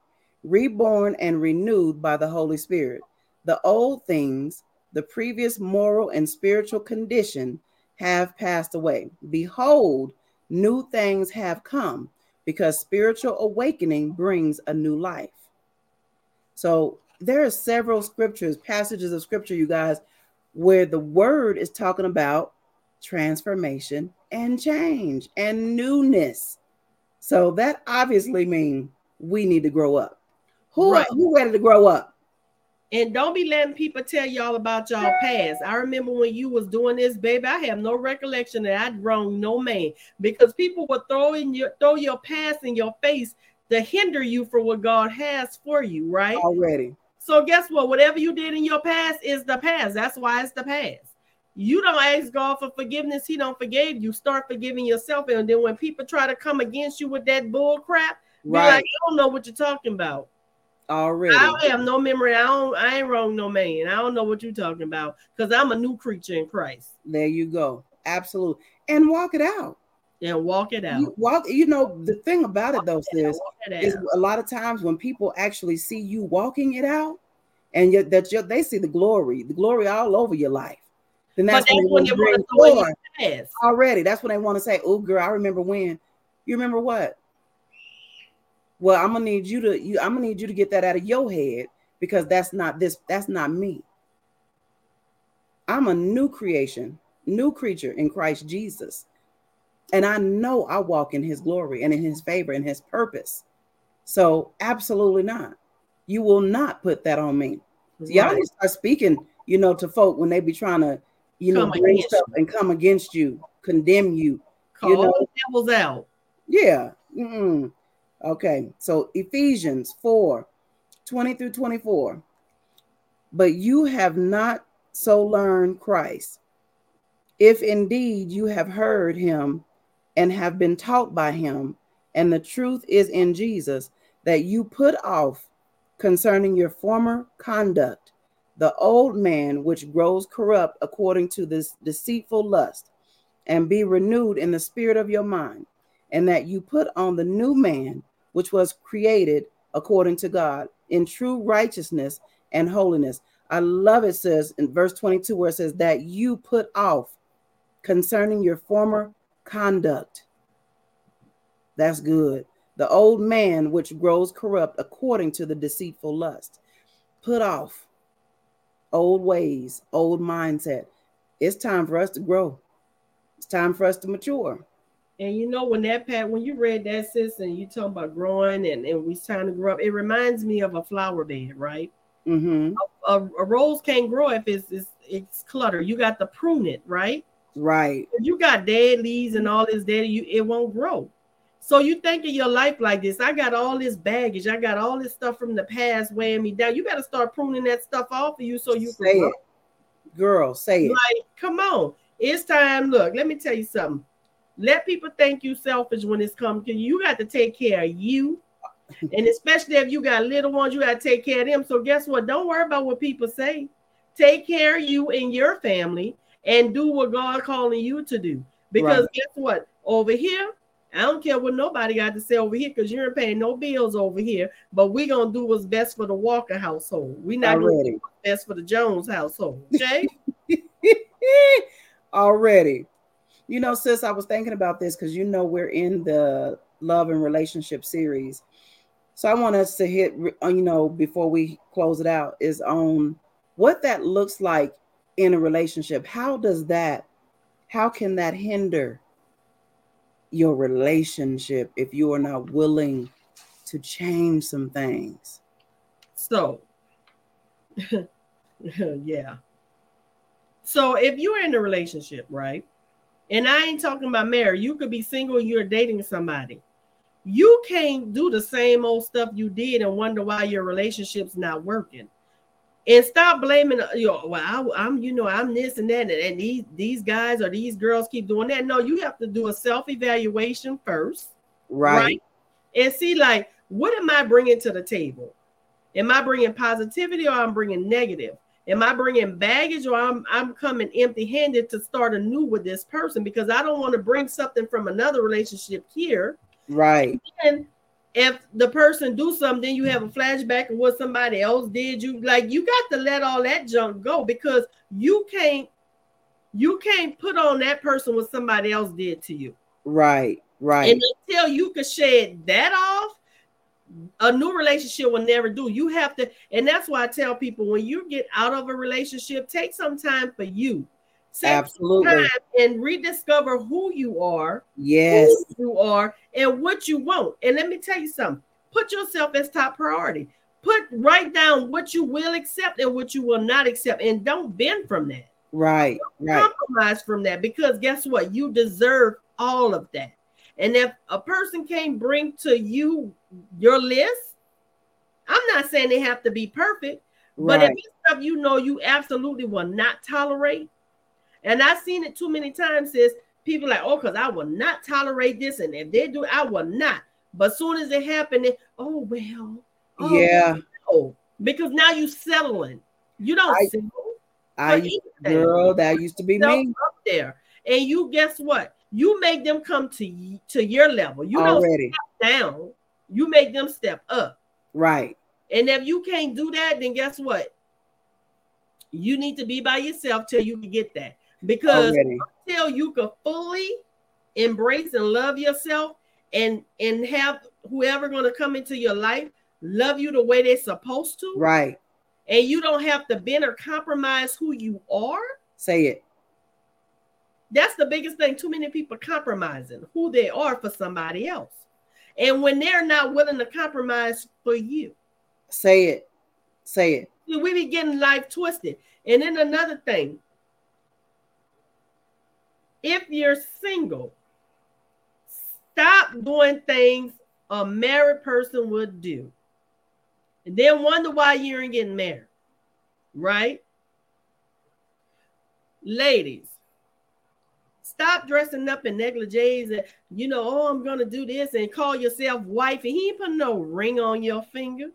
reborn and renewed by the Holy Spirit. The old things, the previous moral and spiritual condition have passed away. Behold, new things have come because spiritual awakening brings a new life. So there are several scriptures, passages of scripture, you guys, where the word is talking about transformation and change and newness. So that obviously means we need to grow up. Who, Right. who ready to grow up? And don't be letting people tell y'all about y'all past. I remember when you was doing this, baby. I have no recollection that I'd wronged no man because people would throw in your throw your past in your face to hinder you for what God has for you, right? Already. So guess what? Whatever you did in your past is the past. That's why it's the past. You don't ask God for forgiveness, He don't forgive you. Start forgiving yourself, and then when people try to come against you with that bull crap, be like, I don't know what you're talking about. Already. I don't have no memory. I don't. I ain't wrong, no man. I don't know what you're talking about because I'm a new creature in Christ. There you go. Absolutely. And walk it out. And walk it out. You walk, you know, the thing about it though, sis, walk it is a lot of times when people actually see you walking it out and you that you they see the glory, the glory all over your life. Then that's But that's when when they they want to throw in forth your past. already. That's when they want to say, "Oh, girl, I remember when." You remember what? Well, I'm gonna need you to you. I'm gonna need you to get that out of your head because that's not this. That's not me. I'm a new creation, new creature in Christ Jesus, and I know I walk in His glory and in His favor and His purpose. So, absolutely not. You will not put that on me. So y'all Right. need to start speaking, you know, to folk when they be trying to, you know, bring stuff and come against you, condemn you. Call you know- the devils out. Yeah. Mm-mm. Okay. So Ephesians 4 20 through 24. But you have not so learned Christ. If indeed you have heard him and have been taught by him, and the truth is in Jesus, that you put off concerning your former conduct the old man which grows corrupt according to this deceitful lust, and be renewed in the spirit of your mind and that you put on the new man, which was created according to God in true righteousness and holiness. I love it says in verse 22 where it says that you put off concerning your former conduct. That's good. The old man which grows corrupt according to the deceitful lust. Put off old ways, old mindset. It's time for us to grow. It's time for us to mature. And you know when that pat when you read that sis and you talking about growing and, and we trying to grow up, it reminds me of a flower bed, right? hmm A, a rose can't grow if it's, it's it's clutter. You got to prune it, right? Right. If you got dead leaves and all this dead, you it won't grow. So you think of your life like this. I got all this baggage. I got all this stuff from the past weighing me down. You got to start pruning that stuff off of you so you say can grow. it. Girl, say it. Like, come on. It's time. Look, let me tell you something. Let people think you selfish when it's come to you. You got to take care of you. And especially if you got little ones, you got to take care of them. So guess what? Don't worry about what people say. Take care of you and your family and do what God calling you to do. Because Right. guess what? Over here, I don't care what nobody got to say over here because you ain't paying no bills over here. But we're gonna do what's best for the Walker household. We're not gonna Already. do what's best for the Jones household. Okay? Already. You know, sis, I was thinking about this because you know we're in the love and relationship series. So I want us to hit, uh, you know, before we close it out, is on what that looks like in a relationship. How does that, how can that hinder your relationship if you are not willing to change some things? So, yeah. So if you're in a relationship, right? And I ain't talking about marriage, you could be single, you're dating somebody. You can't do the same old stuff you did and wonder why your relationship's not working. And stop blaming, you know, well, I, am you know, I'm this and that, and, and these these guys or these girls keep doing that. No, you have to do a self evaluation first Right. and see like what am i bringing to the table am i bringing positivity or i'm bringing negative am i bringing baggage or i'm, I'm coming empty handed to start anew with this person because i don't want to bring something from another relationship here Right. and if the person do something then you have a flashback of what somebody else did you like you got to let all that junk go because you can't you can't put on that person what somebody else did to you Right. Right. and until you can shed that off, a new relationship will never do. You have to, and that's why I tell people when you get out of a relationship, take some time for you. Take Absolutely. time and rediscover who you are, Yes. who you are, and what you want. And let me tell you something. Put yourself as top priority. Put write down what you will accept and what you will not accept, and don't bend from that Right. Right. compromise from that because guess what? You deserve all of that. And if a person can't bring to you your list, I'm not saying they have to be perfect, but if it's stuff you know you absolutely will not tolerate, and I've seen it too many times, is people like, oh, because I will not tolerate this, and if they do, I will not. But soon as it happened, it, oh well, oh, Yeah. no. because now you're settling. You don't I- settle I used, girl, that used to be me up there, and you guess what? You make them come to to your level. You don't step down. You make them step up. Right. And if you can't do that, then guess what? You need to be by yourself till you can get that. Because Already. until you can fully embrace and love yourself and and have whoever going to come into your life love you the way they're supposed to Right. and you don't have to bend or compromise who you are Say it. That's the biggest thing. Too many people compromising who they are for somebody else. And when they're not willing to compromise for you, Say it. Say it. we be getting life twisted. And then another thing if you're single, stop doing things a married person would do. And then wonder why you ain't getting married. Right? Ladies, stop dressing up in negligees and you know, oh, I'm gonna do this and call yourself wifey. He ain't put no ring on your finger.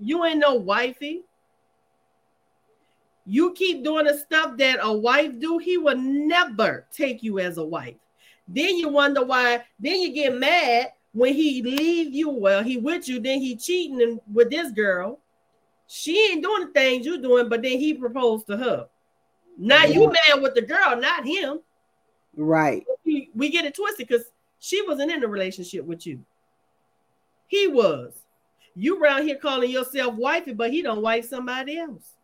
You ain't no wifey. You keep doing the stuff that a wife do, he will never take you as a wife. Then you wonder why, then you get mad when he leave you. Well, he with you, then he cheating with this girl. She ain't doing the things you doing, but then he proposed to her. Now you mad with the girl, not him. Right. We, we get it twisted because she wasn't in a relationship with you. He was. You around here calling yourself wifey, but he don't wife somebody else.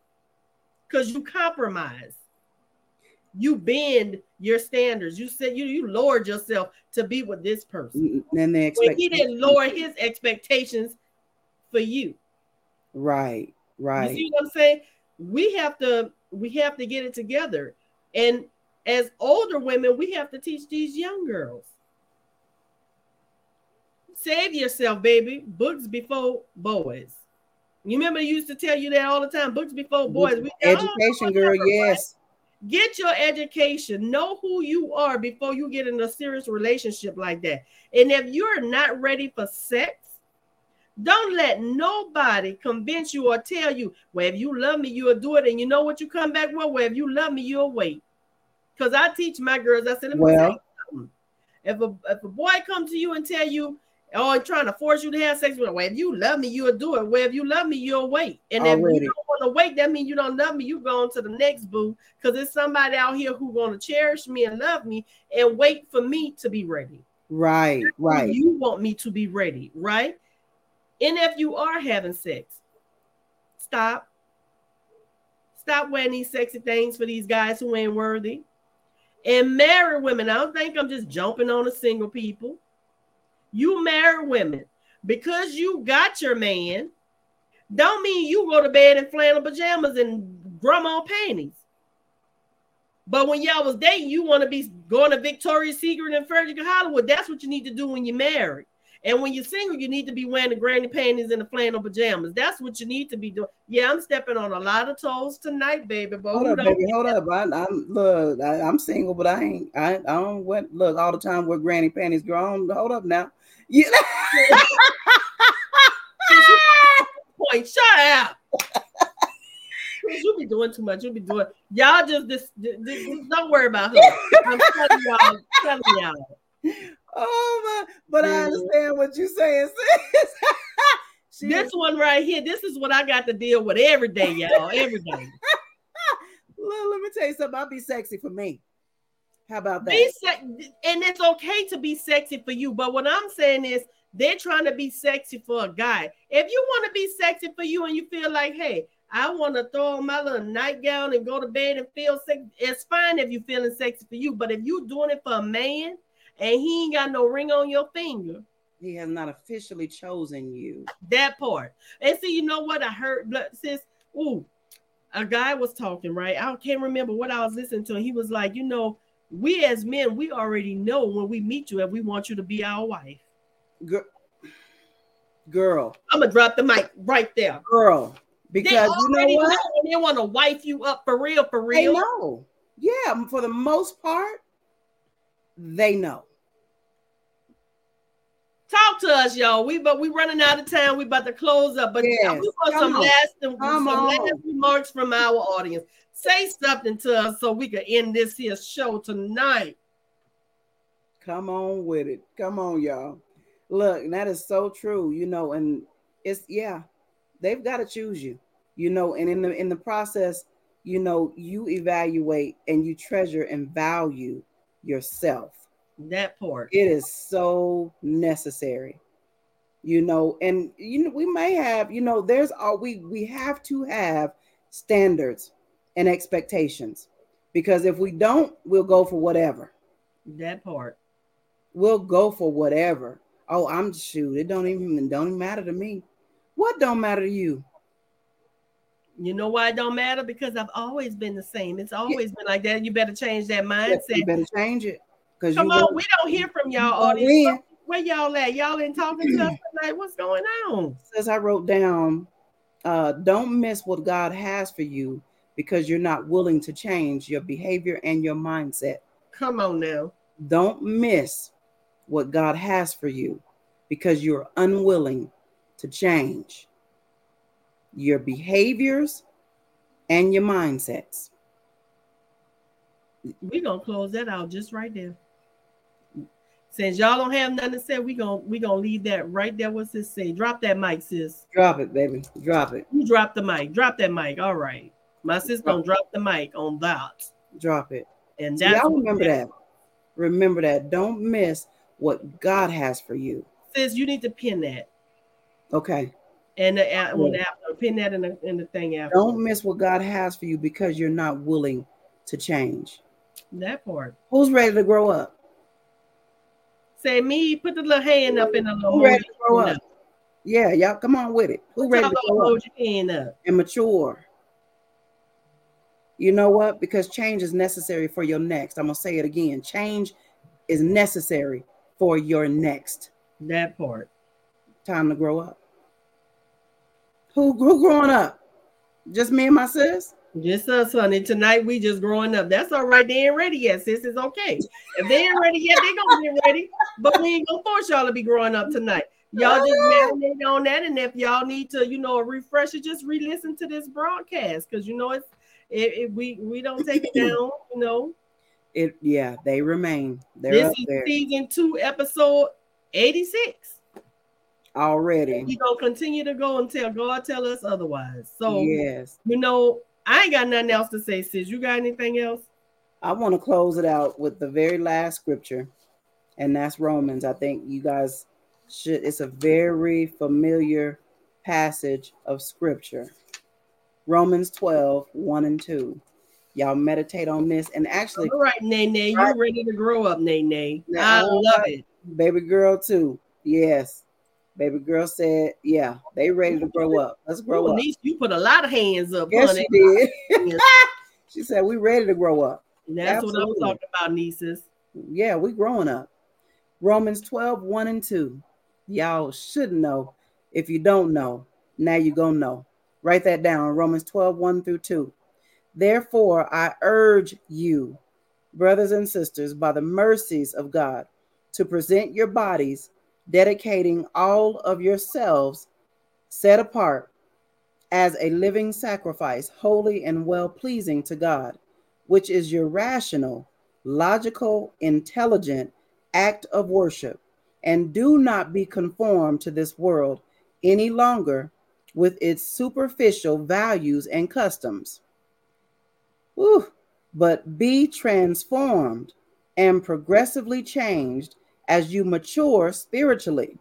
Because you compromise. You bend your standards. You said you you lowered yourself to be with this person. Then they When expect. he didn't lower his expectations for you. Right. Right. You see what I'm saying? We have to we have to get it together. And as older women, we have to teach these young girls. Save yourself, baby. Books before boys. You remember they used to tell you that all the time. Books before boys. We, education, oh, girl. Yes. Get your education. Know who you are before you get in a serious relationship like that. And if you're not ready for sex, don't let nobody convince you or tell you, well, if you love me, you'll do it. And you know what you come back with? Well, if you love me, you'll wait. Because I teach my girls, I said, well, if a, if a boy come to you and tell you, oh, trying to force you to have sex with well, if you love me, you'll do it. Well, if you love me, you'll wait. And Already. if you don't want to wait, that means you don't love me. You go on to the next boo because there's somebody out here who want to cherish me and love me and wait for me to be ready. Right, right. You want me to be ready, right? And if you are having sex, stop. Stop wearing these sexy things for these guys who ain't worthy. And marry women. I don't think I'm just jumping on the single people. You marry women because you got your man. Don't mean you go to bed in flannel pajamas and grandma panties. But when y'all was dating, you want to be going to Victoria's Secret and Frederick Hollywood. That's what you need to do when you're married. And when you're single, you need to be wearing the granny panties and the flannel pajamas. That's what you need to be doing. Yeah, I'm stepping on a lot of toes tonight, baby. But hold up, baby, hold up. I, am look, I, am single, but I ain't. I, I don't went look all the time with granny panties. Girl, hold up now. Yeah. Point, shut up. You'll be doing too much. You'll be doing. Y'all just this, this, this don't worry about her. I'm telling y'all. Telling y'all. Oh my! But I understand what you're saying, sis. this one right here. This is what I got to deal with every day, y'all. Every day. Well, let me tell you something. I'll be sexy for me. How about that? Be se- and it's okay to be sexy for you. But what I'm saying is they're trying to be sexy for a guy. If you want to be sexy for you and you feel like, hey, I want to throw on my little nightgown and go to bed and feel sick. It's fine if you're feeling sexy for you, but if you're doing it for a man and he ain't got no ring on your finger, he has not officially chosen you. That part. And see, you know what I heard, sis? Ooh, a guy was talking, right? I can't remember what I was listening to. He was like, you know, we as men, we already know when we meet you if we want you to be our wife. Girl, girl. I'm gonna drop the mic right there. Girl, because you know what? Know they want to wife you up for real, for real. They know. Yeah, for the most part, they know. Talk to us, y'all. We but we running out of time. We about to close up, but yes. we want some on. last some last remarks from our audience. Say something to us so we can end this here show tonight. Come on with it. Come on, y'all. Look, that is so true. You know, and it's yeah, they've got to choose you. You know, and in the in the process, you know, you evaluate and you treasure and value yourself. That part. It is so necessary. You know, and you know, we may have, you know, there's all we we have to have standards and expectations because if we don't, we'll go for whatever. That part. We'll go for whatever. Oh, I'm shoot. It don't even don't even matter to me. What don't matter to you? You know why it don't matter? Because I've always been the same. It's always yeah. been like that. You better change that mindset. You better change it. Come on, we don't hear from y'all audience. Where y'all at? Y'all ain't talking to us tonight. What's going on? Says I wrote down, uh, don't miss what God has for you because you're not willing to change your behavior and your mindset. Come on now. Don't miss what God has for you because you're unwilling to change your behaviors and your mindsets. We're gonna close that out just right there. Since y'all don't have nothing to say, we gonna we gonna leave that right there. What's this say? Drop that mic, sis. Drop it, baby. Drop it. You drop the mic. Drop that mic. All right. My sis gonna drop the mic on that. Drop it. And that's y'all remember that. Remember that. Don't miss what God has for you. Sis, you need to pin that. Okay. And the, uh, after, pin that in the in the thing after. Don't miss what God has for you because you're not willing to change. That part. Who's ready to grow up? Say me. Put the little hand up in the little. Who ready to grow up? Yeah, y'all come on with it. Who ready to grow up? Your hand up and mature? You know what? Because change is necessary for your next. I'm gonna say it again. Change is necessary for your next. That part. Time to grow up. Who who growing up? Just me and my sis? Just us, honey. Tonight we just growing up. That's all right. They ain't ready yet, sis. It's okay. If they ain't ready yet, they gonna get ready. But we ain't gonna force y'all to be growing up tonight. Y'all just marinate on that, and if y'all need to, you know, a refresher, just re-listen to this broadcast because you know it's it, it, we we don't take it down. You know, It yeah, they remain. They're this is there season two, episode eighty-six. already. We gonna continue to go until God tell us otherwise. So yes. you know, I ain't got nothing else to say, sis. You got anything else? I want to close it out with the very last scripture, and that's Romans. I think you guys should, it's a very familiar passage of scripture. Romans 12, 1 and 2. Y'all meditate on this. And actually, All right, Nene, you're ready to grow up, Nene. Yeah, I love it. baby girl, too. Yes. Baby girl said, Yeah, they ready to grow up. Let's grow Ooh, up. niece, you put a lot of hands up, Yes, honey. she did. She said, We ready to grow up. And that's what I'm talking about, nieces. Yeah, we growing up. Romans 12, 1 and 2. Y'all should know. If you don't know, now you gonna know. Write that down. Romans 12, 1 through 2. Therefore, I urge you, brothers and sisters, by the mercies of God, to present your bodies, dedicating all of yourselves set apart as a living sacrifice, holy and well pleasing to God, which is your rational, logical, intelligent act of worship. And do not be conformed to this world any longer with its superficial values and customs. Whew. But be transformed and progressively changed as you mature spiritually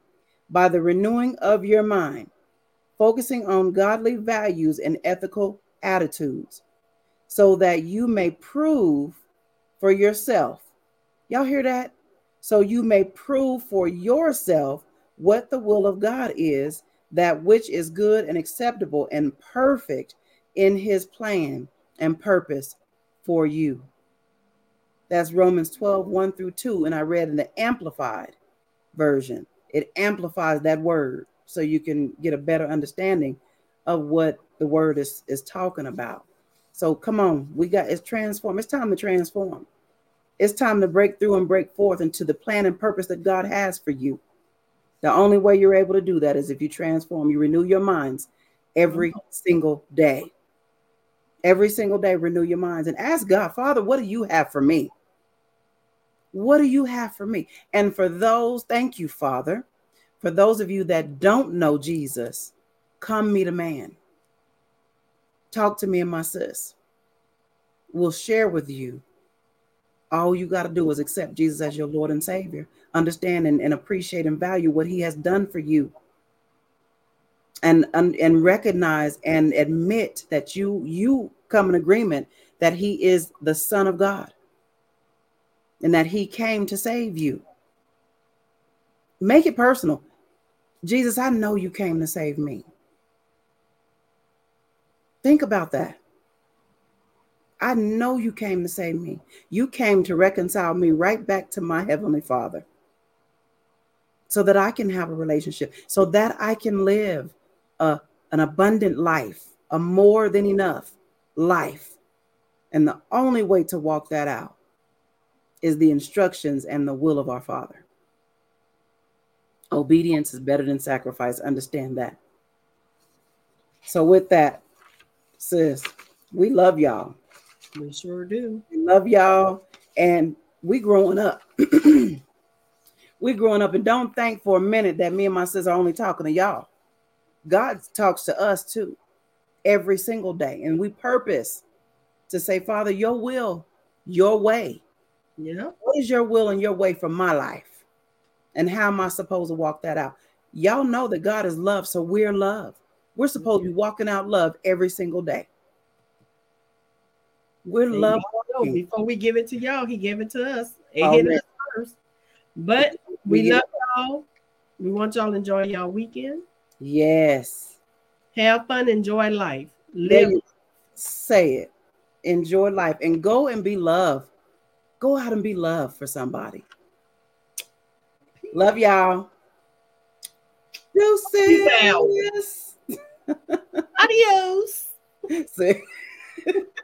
by the renewing of your mind, focusing on godly values and ethical attitudes, so that you may prove for yourself. Y'all hear that? So you may prove for yourself what the will of God is, that which is good and acceptable and perfect in his plan and purpose for you. That's Romans 12, 1 through 2. And I read in the amplified version. It amplifies that word so you can get a better understanding of what the word is, is talking about. So come on, we got it's transform. It's time to transform. It's time to break through and break forth into the plan and purpose that God has for you. The only way you're able to do that is if you transform, you renew your minds every single day. Every single day, renew your minds and ask God, Father, what do you have for me? What do you have for me? And for those, thank you, Father. For those of you that don't know Jesus, come meet a man. Talk to me and my sis. We'll share with you. All you got to do is accept Jesus as your Lord and Savior. Understand and, and appreciate and value what He has done for you. And, and and recognize and admit that you you come in agreement that He is the Son of God and that He came to save you. Make it personal. Jesus, I know you came to save me. Think about that. I know you came to save me. You came to reconcile me right back to my Heavenly Father so that I can have a relationship, so that I can live a, an abundant life, a more than enough life. And the only way to walk that out is the instructions and the will of our Father. Obedience is better than sacrifice. Understand that. So, with that, sis, we love y'all. We sure do. We love y'all. And we growing up. we growing up. And don't think for a minute that me and my sis are only talking to y'all. God talks to us too every single day. And we purpose to say, Father, your will, your way. Yeah. What is your will and your way for my life? And how am I supposed to walk that out? Y'all know that God is love, so we're love. We're supposed to be mm-hmm. walking out love every single day. We're And love. know, before we give it to y'all, he gave it to us. It Oh, hit man. us first. But we Yeah. love y'all. We want y'all to enjoy y'all weekend. Yes. Have fun, enjoy life. Live. say it. enjoy life, and go and be love. Go out and be love for somebody. Love y'all. Peace out. Deuces. Adios. See?